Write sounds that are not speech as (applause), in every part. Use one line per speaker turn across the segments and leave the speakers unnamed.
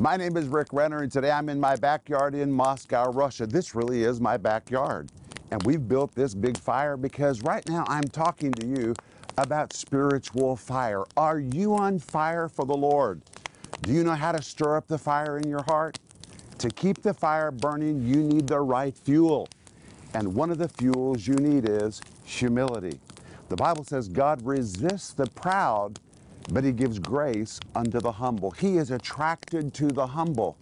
My name is Rick Renner, and today I'm in my backyard in Moscow, Russia. This really is my backyard. And we've built this big fire because right now I'm talking to you about spiritual fire. Are you on fire for the Lord? Do you know how to stir up the fire in your heart? To keep the fire burning, you need the right fuel. And one of the fuels you need is humility. The Bible says God resists the proud, but he gives grace unto the humble. He is attracted to the humble.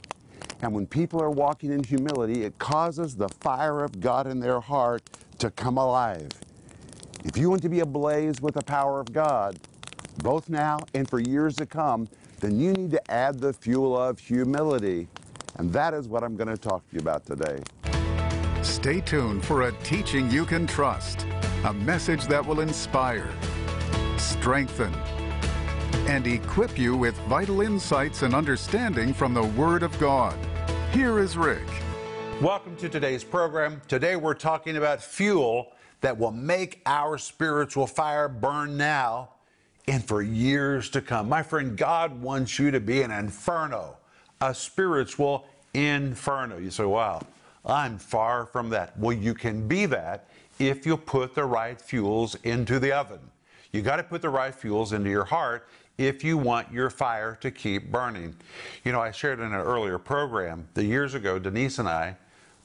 And when people are walking in humility, it causes the fire of God in their heart to come alive. If you want to be ablaze with the power of God, both now and for years to come, then you need to add the fuel of humility. And that is what I'm going to talk to you about today.
Stay tuned for a teaching you can trust, a message that will inspire, strengthen, and equip you with vital insights and understanding from the Word of God. Here is Rick.
Welcome to today's program. Today we're talking about fuel that will make our spiritual fire burn now and for years to come. My friend, God wants you to be an inferno, a spiritual inferno. You say, wow, I'm far from that. Well, you can be that if you put the right fuels into the oven. You got to put the right fuels into your heart if you want your fire to keep burning. You know, I shared in an earlier program that years ago, Denise and I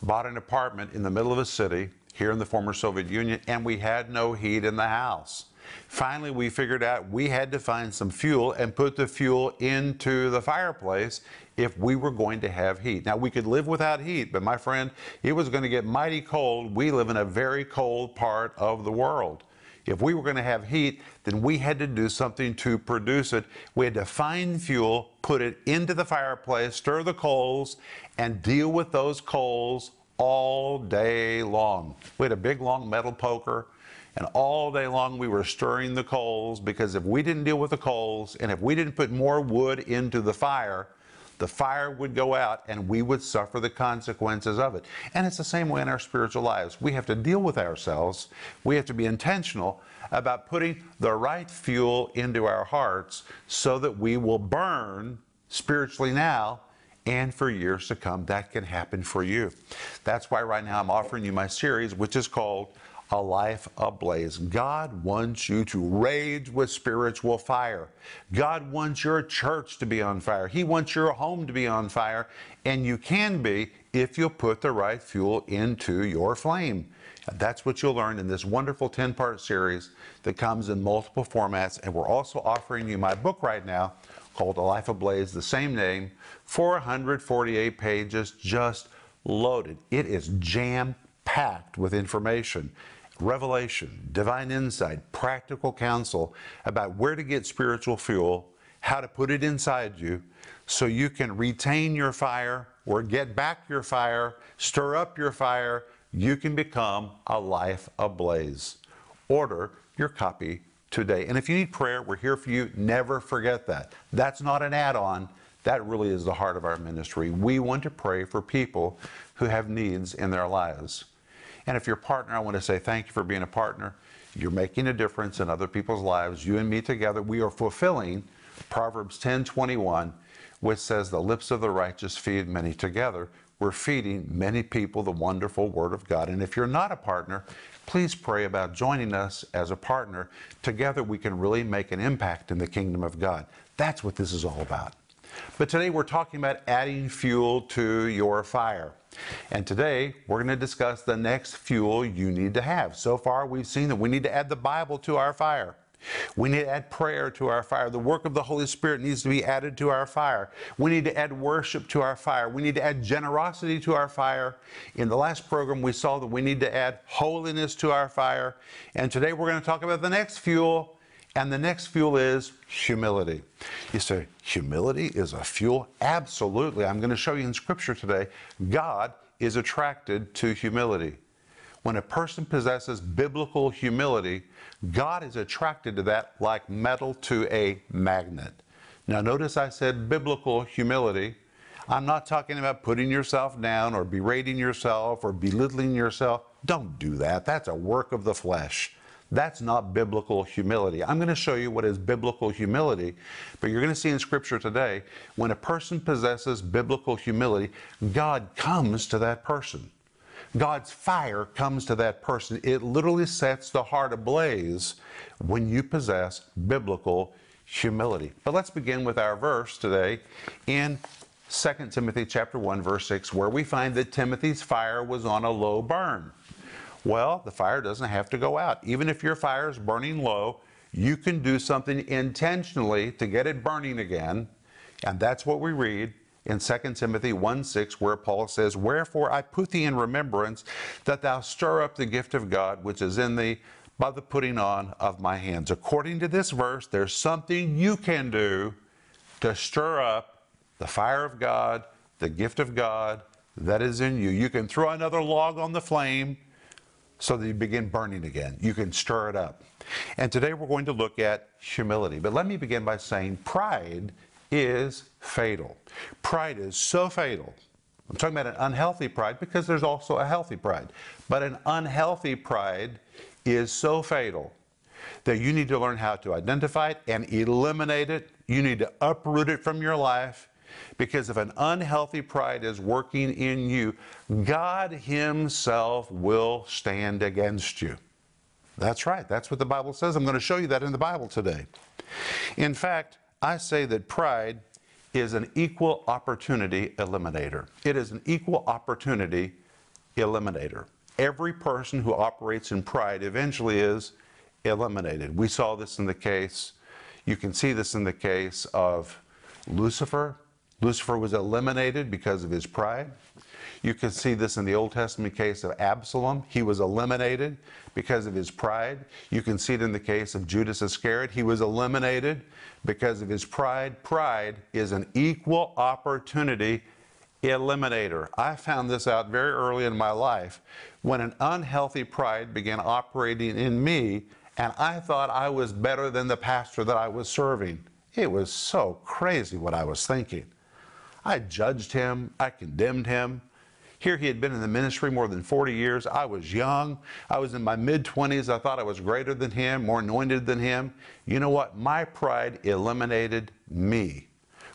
bought an apartment in the middle of a city here in the former Soviet Union, and we had no heat in the house. Finally, we figured out we had to find some fuel and put the fuel into the fireplace if we were going to have heat. Now, we could live without heat, but my friend, it was going to get mighty cold. We live in a very cold part of the world. If we were going to have heat, then we had to do something to produce it. We had to find fuel, put it into the fireplace, stir the coals, and deal with those coals all day long. We had a big long metal poker, and all day long we were stirring the coals because if we didn't deal with the coals and if we didn't put more wood into the fire, the fire would go out and we would suffer the consequences of it. And it's the same way in our spiritual lives. We have to deal with ourselves. We have to be intentional about putting the right fuel into our hearts so that we will burn spiritually now and for years to come. That can happen for you. That's why right now I'm offering you my series, which is called a life ablaze. God wants you to rage with spiritual fire. God wants your church to be on fire. He wants your home to be on fire, and you can be if you put the right fuel into your flame. That's what you'll learn in this wonderful 10 part series that comes in multiple formats. And we're also offering you my book right now called A Life Ablaze, the same name, 448 pages, just loaded. It is jam packed with information revelation, divine insight, practical counsel about where to get spiritual fuel, how to put it inside you so you can retain your fire or get back your fire, stir up your fire. You can become a life ablaze. Order your copy today. And if you need prayer, we're here for you. Never forget that. That's not an add on. That really is the heart of our ministry. We want to pray for people who have needs in their lives. And if you're a partner, I want to say thank you for being a partner. You're making a difference in other people's lives. You and me together, we are fulfilling Proverbs 10:21, which says, "The lips of the righteous feed many together." We're feeding many people the wonderful Word of God. And if you're not a partner, please pray about joining us as a partner. Together, we can really make an impact in the kingdom of God. That's what this is all about. But today, we're talking about adding fuel to your fire. And today we're going to discuss the next fuel you need to have. So far, we've seen that we need to add the Bible to our fire. We need to add prayer to our fire. The work of the Holy Spirit needs to be added to our fire. We need to add worship to our fire. We need to add generosity to our fire. In the last program, we saw that we need to add holiness to our fire. And today we're going to talk about the next fuel, and the next fuel is humility. You say, humility is a fuel? Absolutely. I'm going to show you in Scripture today. God is attracted to humility. When a person possesses biblical humility, God is attracted to that like metal to a magnet. Now, notice I said biblical humility. I'm not talking about putting yourself down or berating yourself or belittling yourself. Don't do that. That's a work of the flesh. That's not biblical humility. I'm going to show you what is biblical humility, but you're going to see in Scripture today when a person possesses biblical humility, God comes to that person. God's fire comes to that person. It literally sets the heart ablaze when you possess biblical humility. But let's begin with our verse today in 2 Timothy chapter 1 verse 6 where we find that Timothy's fire was on a low burn. Well, the fire doesn't have to go out. Even if your fire is burning low, you can do something intentionally to get it burning again. And that's what we read in 2 Timothy 1 6, where Paul says, Wherefore I put thee in remembrance that thou stir up the gift of God which is in thee by the putting on of my hands. According to this verse, there's something you can do to stir up the fire of God, the gift of God that is in you. You can throw another log on the flame so that you begin burning again. You can stir it up. And today we're going to look at humility. But let me begin by saying pride is fatal. Pride is so fatal. I'm talking about an unhealthy pride because there's also a healthy pride. But an unhealthy pride is so fatal that you need to learn how to identify it and eliminate it. You need to uproot it from your life because if an unhealthy pride is working in you, God Himself will stand against you. That's right. That's what the Bible says. I'm going to show you that in the Bible today. In fact, I say that pride is an equal opportunity eliminator. It is an equal opportunity eliminator. Every person who operates in pride eventually is eliminated. We saw this in the case, you can see this in the case of Lucifer. Lucifer was eliminated because of his pride. You can see this in the Old Testament case of Absalom. He was eliminated because of his pride. You can see it in the case of Judas Iscariot. He was eliminated because of his pride. Pride is an equal opportunity eliminator. I found this out very early in my life when an unhealthy pride began operating in me, and I thought I was better than the pastor that I was serving. It was so crazy what I was thinking. I judged him, I condemned him. Here he had been in the ministry more than 40 years. I was young. I was in my mid 20s. I thought I was greater than him, more anointed than him. You know what? My pride eliminated me.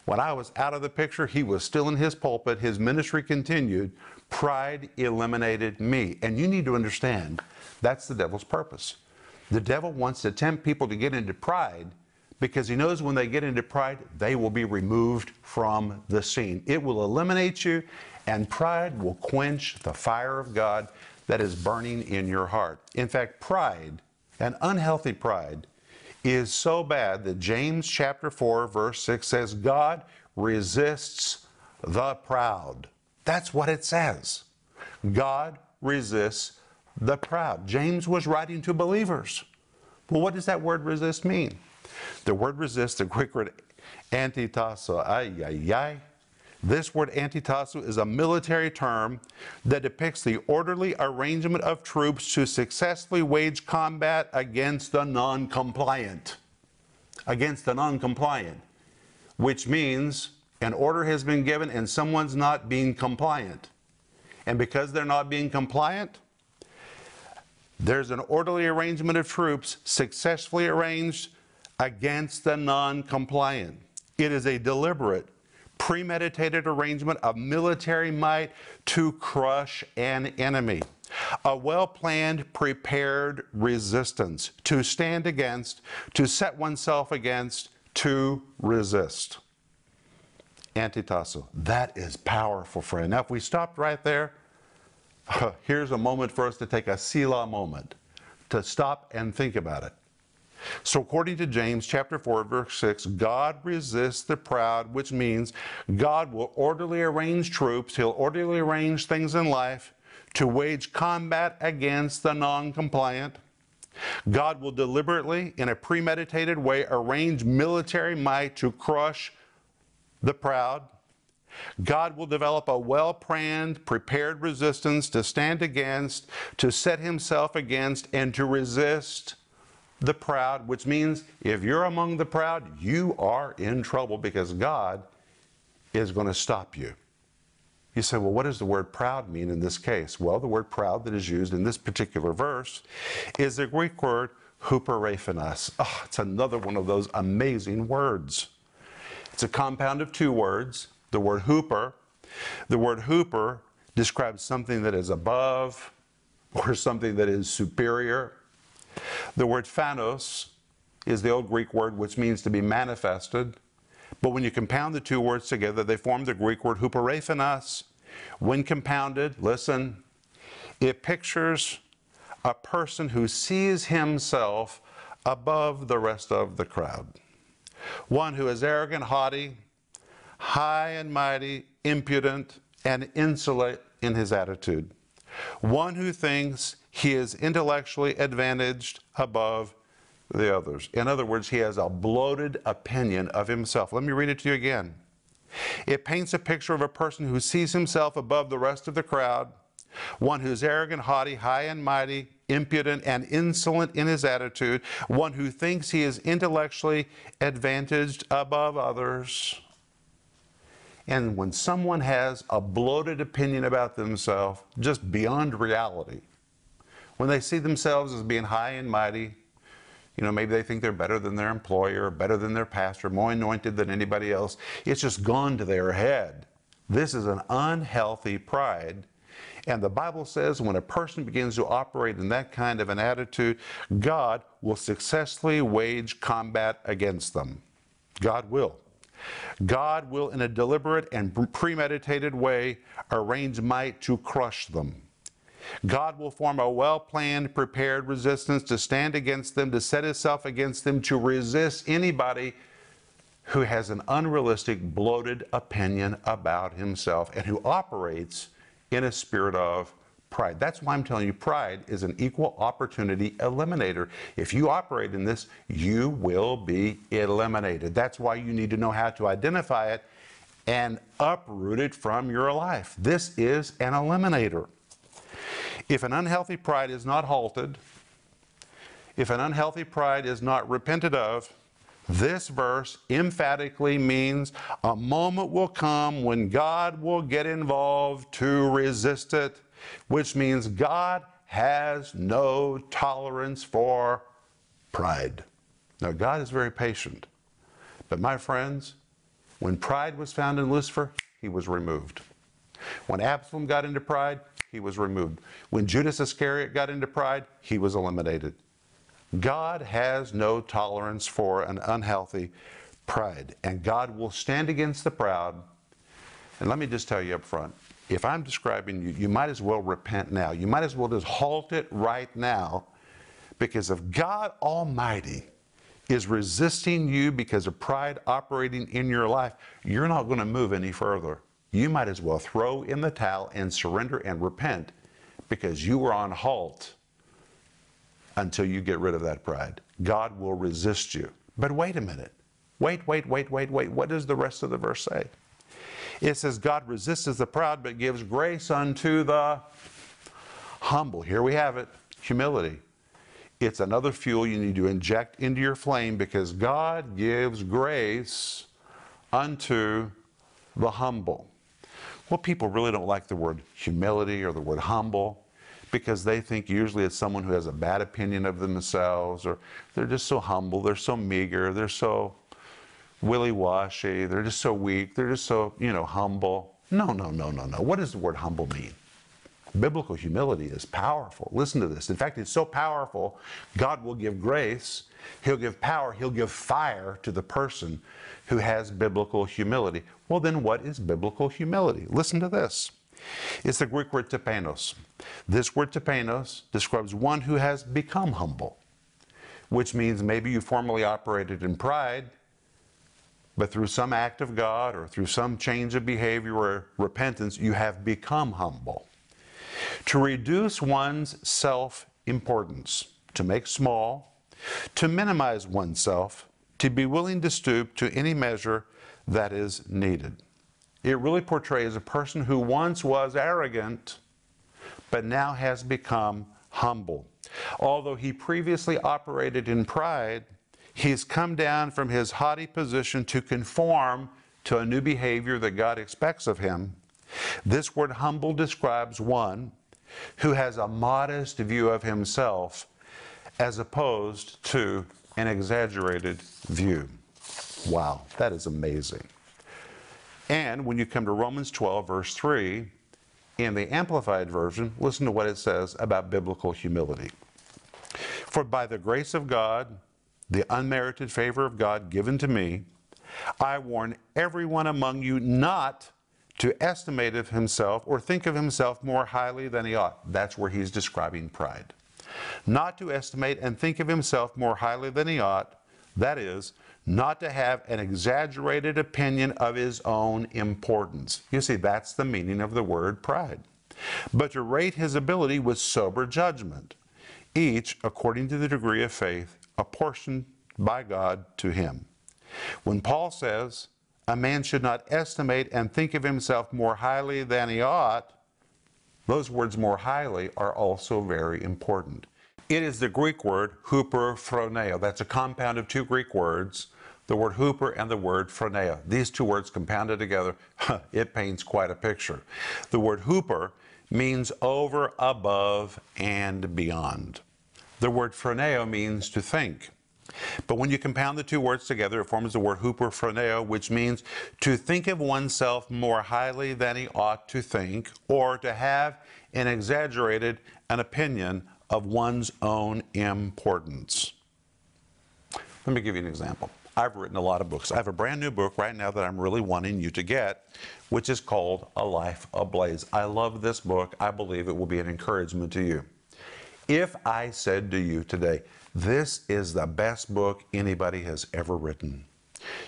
When I was out of the picture, he was still in his pulpit. His ministry continued. Pride eliminated me. And you need to understand that's the devil's purpose. The devil wants to tempt people to get into pride because he knows when they get into pride, they will be removed from the scene. It will eliminate you, and pride will quench the fire of God that is burning in your heart. In fact, pride, an unhealthy pride, is so bad that James chapter 4, verse 6 says, God resists the proud. That's what it says. God resists the proud. James was writing to believers. Well, what does that word resist mean? The word resist, the Greek word antitasso, ay, ay, ay. This word antitasso is a military term that depicts the orderly arrangement of troops to successfully wage combat against the non-compliant. Against the non-compliant, which means an order has been given and someone's not being compliant. And because they're not being compliant, there's an orderly arrangement of troops successfully arranged against the non compliant. It is a deliberate, premeditated arrangement of military might to crush an enemy. A well planned, prepared resistance to stand against, to set oneself against, to resist. Antitasso. That is powerful, friend. Now, if we stopped right there, (laughs) here's a moment for us to take a Selah moment, to stop and think about it. So according to James chapter 4 verse 6, God resists the proud, which means God will orderly arrange troops, he'll orderly arrange things in life to wage combat against the non-compliant. God will deliberately, in a premeditated way, arrange military might to crush the proud. God will develop a well planned, prepared resistance to stand against, to set himself against, and to resist the proud, which means if you're among the proud, you are in trouble because God is going to stop you. You say, well, what does the word proud mean in this case? Well, the word proud that is used in this particular verse is the Greek word huperaphanos. Oh, ah, it's another one of those amazing words. It's a compound of two words, the word huper. The word huper describes something that is above or something that is superior. The word phanos is the old Greek word which means to be manifested. But when you compound the two words together, they form the Greek word huperaphanos. When compounded, listen, it pictures a person who sees himself above the rest of the crowd. One who is arrogant, haughty, high and mighty, impudent, and insolent in his attitude. One who thinks he is intellectually advantaged above the others. In other words, he has a bloated opinion of himself. Let me read it to you again. It paints a picture of a person who sees himself above the rest of the crowd, one who's arrogant, haughty, high and mighty, impudent, and insolent in his attitude, one who thinks he is intellectually advantaged above others. And when someone has a bloated opinion about themselves, just beyond reality, when they see themselves as being high and mighty, you know, maybe they think they're better than their employer, better than their pastor, more anointed than anybody else. It's just gone to their head. This is an unhealthy pride. And the Bible says when a person begins to operate in that kind of an attitude, God will successfully wage combat against them. God will. God will, in a deliberate and premeditated way, arrange might to crush them. God will form a well planned, prepared resistance to stand against them, to set himself against them, to resist anybody who has an unrealistic, bloated opinion about himself and who operates in a spirit of pride. That's why I'm telling you, pride is an equal opportunity eliminator. If you operate in this, you will be eliminated. That's why you need to know how to identify it and uproot it from your life. This is an eliminator. If an unhealthy pride is not halted, if an unhealthy pride is not repented of, this verse emphatically means a moment will come when God will get involved to resist it, which means God has no tolerance for pride. Now, God is very patient. But my friends, when pride was found in Lucifer, he was removed. When Absalom got into pride, he was removed. When Judas Iscariot got into pride, he was eliminated. God has no tolerance for an unhealthy pride, and God will stand against the proud. And let me just tell you up front if I'm describing you, you might as well repent now. You might as well just halt it right now, because if God Almighty is resisting you because of pride operating in your life, you're not going to move any further you might as well throw in the towel and surrender and repent because you are on halt until you get rid of that pride. God will resist you. But wait a minute. Wait, wait, wait, wait, wait. What does the rest of the verse say? It says, God resists the proud, but gives grace unto the humble. Here we have it humility. It's another fuel you need to inject into your flame because God gives grace unto the humble. Well, people really don't like the word humility or the word humble because they think usually it's someone who has a bad opinion of themselves or they're just so humble, they're so meager, they're so willy washy, they're just so weak, they're just so, you know, humble. No, no, no, no, no. What does the word humble mean? Biblical humility is powerful. Listen to this. In fact, it's so powerful, God will give grace, He'll give power, He'll give fire to the person who has biblical humility. Well, then, what is biblical humility? Listen to this. It's the Greek word tapeinos. This word tapeinos describes one who has become humble, which means maybe you formerly operated in pride, but through some act of God or through some change of behavior or repentance, you have become humble. To reduce one's self importance, to make small, to minimize oneself, to be willing to stoop to any measure that is needed. It really portrays a person who once was arrogant, but now has become humble. Although he previously operated in pride, he's come down from his haughty position to conform to a new behavior that God expects of him. This word humble describes one who has a modest view of himself as opposed to an exaggerated view. Wow, that is amazing. And when you come to Romans 12, verse 3, in the Amplified Version, listen to what it says about biblical humility. For by the grace of God, the unmerited favor of God given to me, I warn everyone among you not to estimate of himself or think of himself more highly than he ought. That's where he's describing pride. Not to estimate and think of himself more highly than he ought, that is, not to have an exaggerated opinion of his own importance. You see, that's the meaning of the word pride. But to rate his ability with sober judgment, each according to the degree of faith apportioned by God to him. When Paul says, a man should not estimate and think of himself more highly than he ought, those words more highly are also very important. It is the Greek word huperphroneo. That's a compound of two Greek words, the word huper and the word phroneo. These two words compounded together, (laughs) it paints quite a picture. The word huper means over, above, and beyond. The word phroneo means to think. But when you compound the two words together, it forms the word huperphroneo, which means to think of oneself more highly than he ought to think, or to have an exaggerated an opinion of one's own importance. Let me give you an example. I've written a lot of books. I have a brand new book right now that I'm really wanting you to get, which is called A Life Ablaze. I love this book. I believe it will be an encouragement to you. If I said to you today, this is the best book anybody has ever written.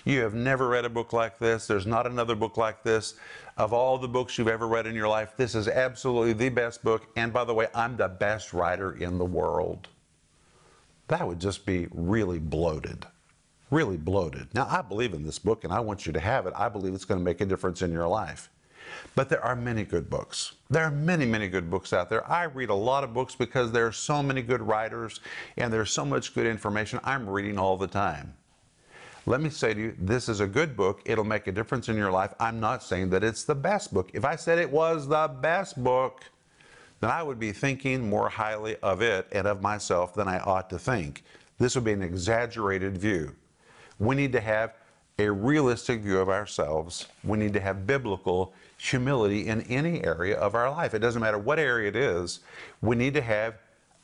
You have never read a book like this. There's not another book like this. Of all the books you've ever read in your life, this is absolutely the best book. And by the way, I'm the best writer in the world. That would just be really bloated. Really bloated. Now, I believe in this book and I want you to have it. I believe it's going to make a difference in your life. But there are many good books. There are many, many good books out there. I read a lot of books because there are so many good writers and there's so much good information I'm reading all the time. Let me say to you, this is a good book. It'll make a difference in your life. I'm not saying that it's the best book. If I said it was the best book, then I would be thinking more highly of it and of myself than I ought to think. This would be an exaggerated view. We need to have a realistic view of ourselves. We need to have biblical humility in any area of our life. It doesn't matter what area it is, we need to have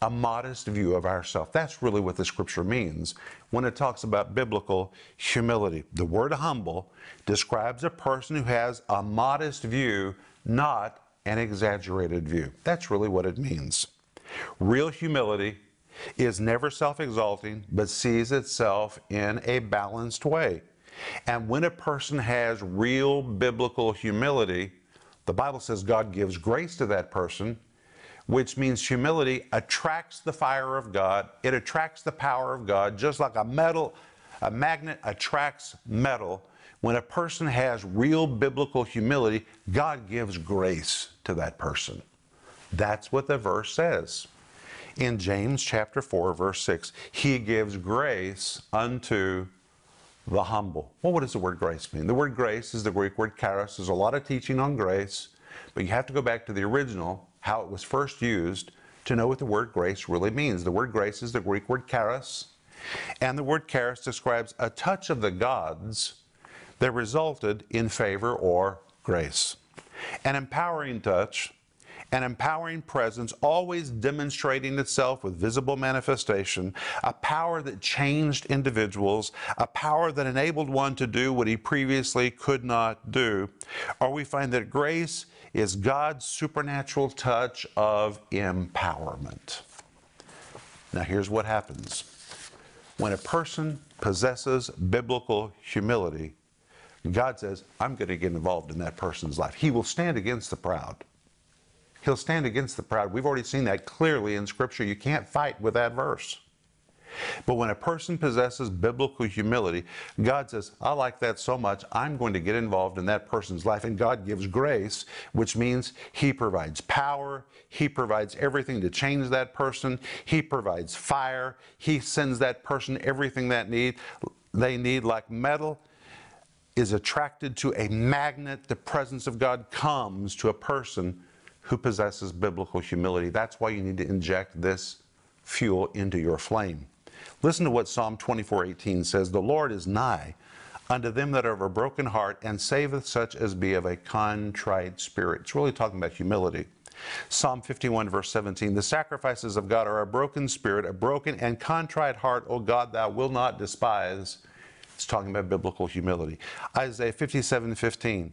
a modest view of ourselves. That's really what the scripture means when it talks about biblical humility. The word humble describes a person who has a modest view, not an exaggerated view. That's really what it means. Real humility is never self exalting, but sees itself in a balanced way. And when a person has real biblical humility, the Bible says God gives grace to that person, which means humility attracts the fire of God. It attracts the power of God, just like a metal, a magnet attracts metal. When a person has real biblical humility, God gives grace to that person. That's what the verse says. In James chapter 4, verse 6, He gives grace unto the humble. Well, what does the word grace mean? The word grace is the Greek word charis. There's a lot of teaching on grace, but you have to go back to the original, how it was first used, to know what the word grace really means. The word grace is the Greek word charis, and the word charis describes a touch of the gods that resulted in favor or grace. An empowering touch an empowering presence, always demonstrating itself with visible manifestation, a power that changed individuals, a power that enabled one to do what he previously could not do. Or we find that grace is God's supernatural touch of empowerment. Now, here's what happens when a person possesses biblical humility, God says, I'm going to get involved in that person's life. He will stand against the proud. He'll stand against the proud. We've already seen that clearly in Scripture. You can't fight with that verse. But when a person possesses biblical humility, God says, I like that so much, I'm going to get involved in that person's life. And God gives grace, which means He provides power, He provides everything to change that person, He provides fire, He sends that person everything that need they need, like metal is attracted to a magnet. The presence of God comes to a person who possesses biblical humility. That's why you need to inject this fuel into your flame. Listen to what Psalm 24:18 says, "The Lord is nigh unto them that are of a broken heart and saveth such as be of a contrite spirit." It's really talking about humility. Psalm 51, verse 17 The sacrifices of God are a broken spirit, a broken and contrite heart, O God, thou wilt not despise. It's talking about biblical humility. Isaiah 57, 15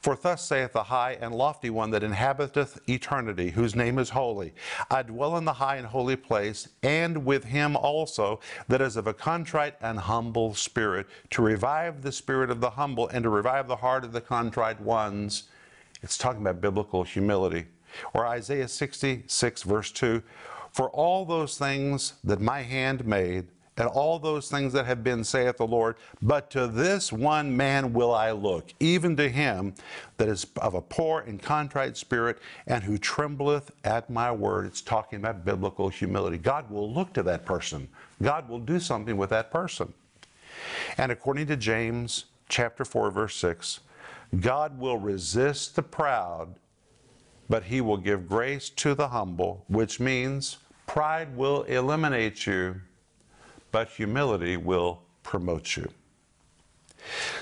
For thus saith the high and lofty one that inhabiteth eternity, whose name is holy. I dwell in the high and holy place, and with him also that is of a contrite and humble spirit, to revive the spirit of the humble and to revive the heart of the contrite ones. It's talking about biblical humility. Or Isaiah 66, verse 2 For all those things that my hand made, and all those things that have been, saith the Lord, but to this one man will I look, even to him that is of a poor and contrite spirit, and who trembleth at my word. It's talking about biblical humility. God will look to that person, God will do something with that person. And according to James chapter 4, verse 6, God will resist the proud but he will give grace to the humble, which means pride will eliminate you, but humility will promote you.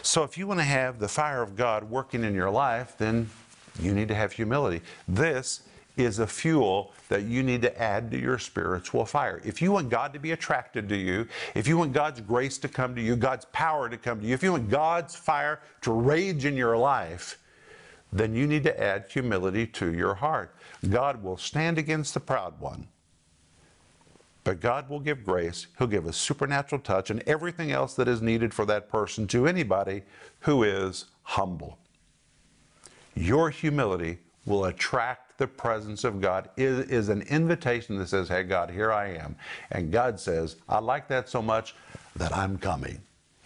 So if you want to have the fire of God working in your life, then you need to have humility. This is a fuel that you need to add to your spiritual fire. If you want God to be attracted to you, if you want God's grace to come to you, God's power to come to you, if you want God's fire to rage in your life, then you need to add humility to your heart. God will stand against the proud one, but God will give grace. He'll give a supernatural touch and everything else that is needed for that person to anybody who is humble. Your humility will attract the presence of God, is, is an invitation that says, Hey, God, here I am. And God says, I like that so much that I'm coming.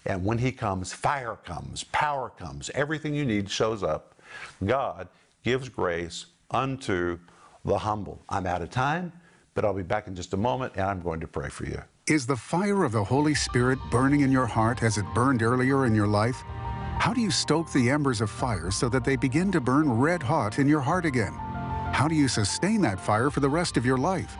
And when He comes, fire comes, power comes, everything you need shows up. God gives grace unto the humble. I'm out of time, but I'll be back in just a moment and I'm going to pray for you.
Is the fire of the Holy Spirit burning in your heart as it burned earlier in your life? How do you stoke the embers of fire so that they begin to burn red hot in your heart again? How do you sustain that fire for the rest of your life?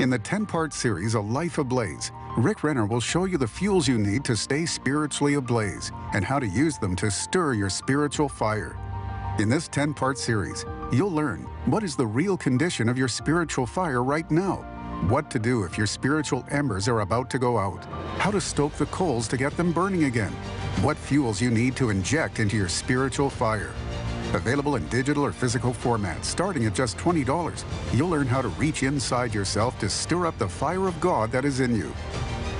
In the 10 part series, A Life Ablaze, Rick Renner will show you the fuels you need to stay spiritually ablaze and how to use them to stir your spiritual fire. In this 10 part series, you'll learn what is the real condition of your spiritual fire right now, what to do if your spiritual embers are about to go out, how to stoke the coals to get them burning again, what fuels you need to inject into your spiritual fire. Available in digital or physical formats, starting at just $20, you'll learn how to reach inside yourself to stir up the fire of God that is in you.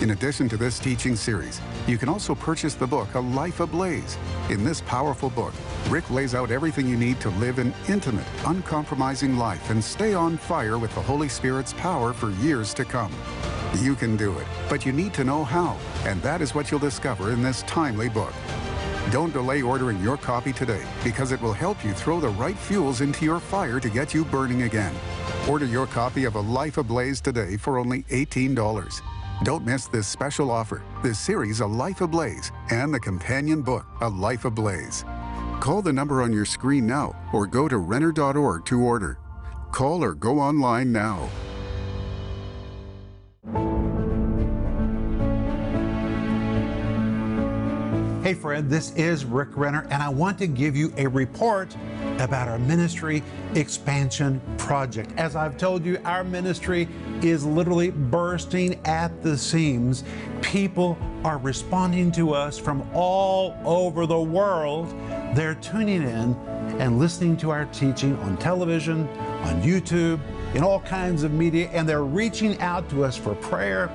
In addition to this teaching series, you can also purchase the book A Life Ablaze. In this powerful book, Rick lays out everything you need to live an intimate, uncompromising life and stay on fire with the Holy Spirit's power for years to come. You can do it, but you need to know how, and that is what you'll discover in this timely book. Don't delay ordering your copy today because it will help you throw the right fuels into your fire to get you burning again. Order your copy of A Life Ablaze today for only $18. Don't miss this special offer, this series, A Life Ablaze, and the companion book, A Life Ablaze. Call the number on your screen now or go to Renner.org to order. Call or go online now.
Hey, friend, this is Rick Renner, and I want to give you a report about our ministry expansion project. As I've told you, our ministry is literally bursting at the seams. People are responding to us from all over the world. They're tuning in and listening to our teaching on television, on YouTube, in all kinds of media, and they're reaching out to us for prayer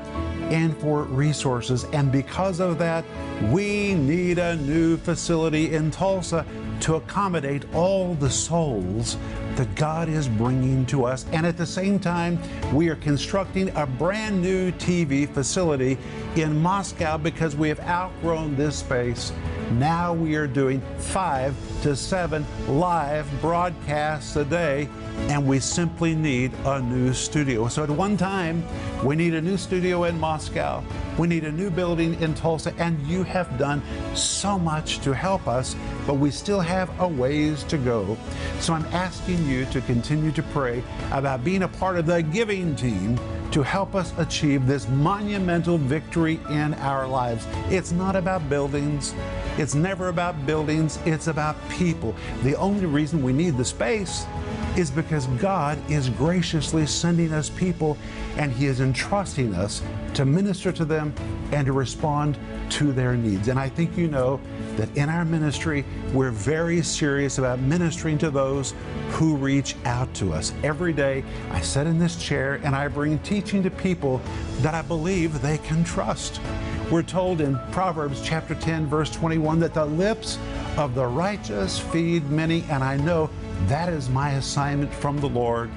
and for resources. And because of that, we need a new facility in Tulsa to accommodate all the souls that God is bringing to us. And at the same time, we are constructing a brand new TV facility in Moscow because we have outgrown this space. Now we are doing five to seven live broadcasts a day, and we simply need a new studio. So at one time, we need a new studio in Moscow, we need a new building in Tulsa, and you have done so much to help us, but we still have a ways to go. So I'm asking you to continue to pray about being a part of the giving team to help us achieve this monumental victory in our lives. It's not about buildings. It's never about buildings. It's about people. The only reason we need the space is because God is graciously sending us people and He is entrusting us to minister to them and to respond to their needs. And I think you know that in our ministry, we're very serious about ministering to those who reach out to us. Every day, I sit in this chair and I bring teaching to people that I believe they can trust. We're told in Proverbs chapter 10, verse 21, that the lips of the righteous feed many, and I know that is my assignment from the Lord.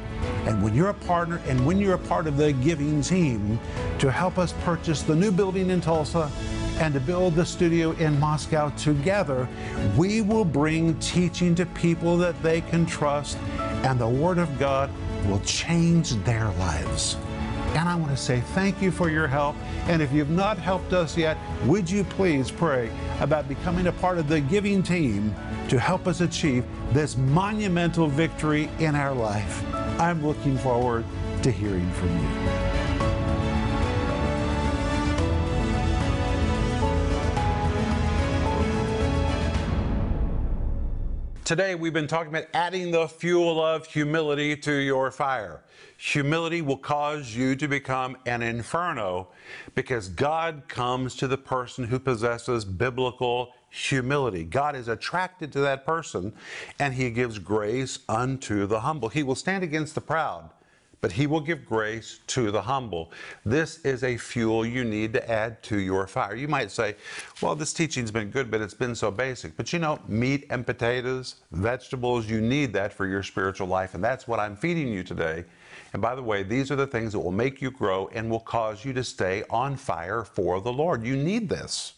And when you're a partner and when you're a part of the giving team to help us purchase the new building in Tulsa and to build the studio in Moscow together, we will bring teaching to people that they can trust, and the Word of God will change their lives. And I want to say thank you for your help. And if you've not helped us yet, would you please pray about becoming a part of the giving team to help us achieve this monumental victory in our life? I'm looking forward to hearing from you. Today, we've been talking about adding the fuel of humility to your fire. Humility will cause you to become an inferno because God comes to the person who possesses biblical humility. God is attracted to that person and he gives grace unto the humble. He will stand against the proud but he will give grace to the humble. This is a fuel you need to add to your fire. You might say, well, this teaching's been good, but it's been so basic. But you know, meat and potatoes, vegetables, you need that for your spiritual life. And that's what I'm feeding you today. And by the way, these are the things that will make you grow and will cause you to stay on fire for the Lord. You need this.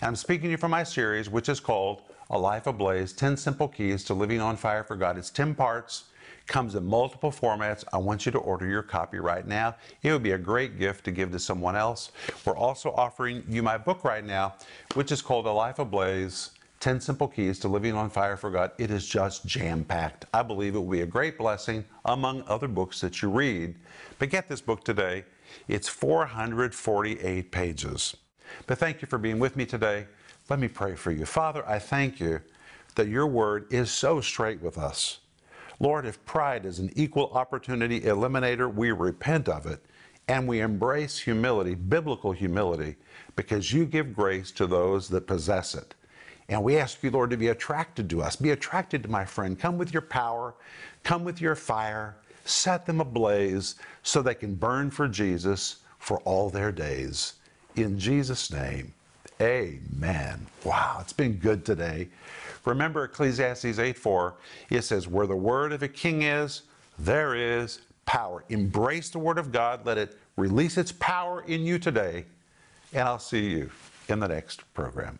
And I'm speaking to you from my series, which is called A Life Ablaze 10 Simple Keys to Living on Fire for God. It's 10 parts comes in multiple formats. I want you to order your copy right now. It would be a great gift to give to someone else. We're also offering you my book right now, which is called A Life Ablaze 10 Simple Keys to Living on Fire for God. It is just jam packed. I believe it will be a great blessing among other books that you read. But get this book today. It's 448 pages. But thank you for being with me today. Let me pray for you. Father, I thank you that your word is so straight with us. Lord, if pride is an equal opportunity eliminator, we repent of it and we embrace humility, biblical humility, because you give grace to those that possess it. And we ask you, Lord, to be attracted to us. Be attracted to my friend. Come with your power, come with your fire, set them ablaze so they can burn for Jesus for all their days. In Jesus' name, amen. Wow, it's been good today. Remember Ecclesiastes 8 4, it says, Where the word of a king is, there is power. Embrace the word of God, let it release its power in you today, and I'll see you in the next program.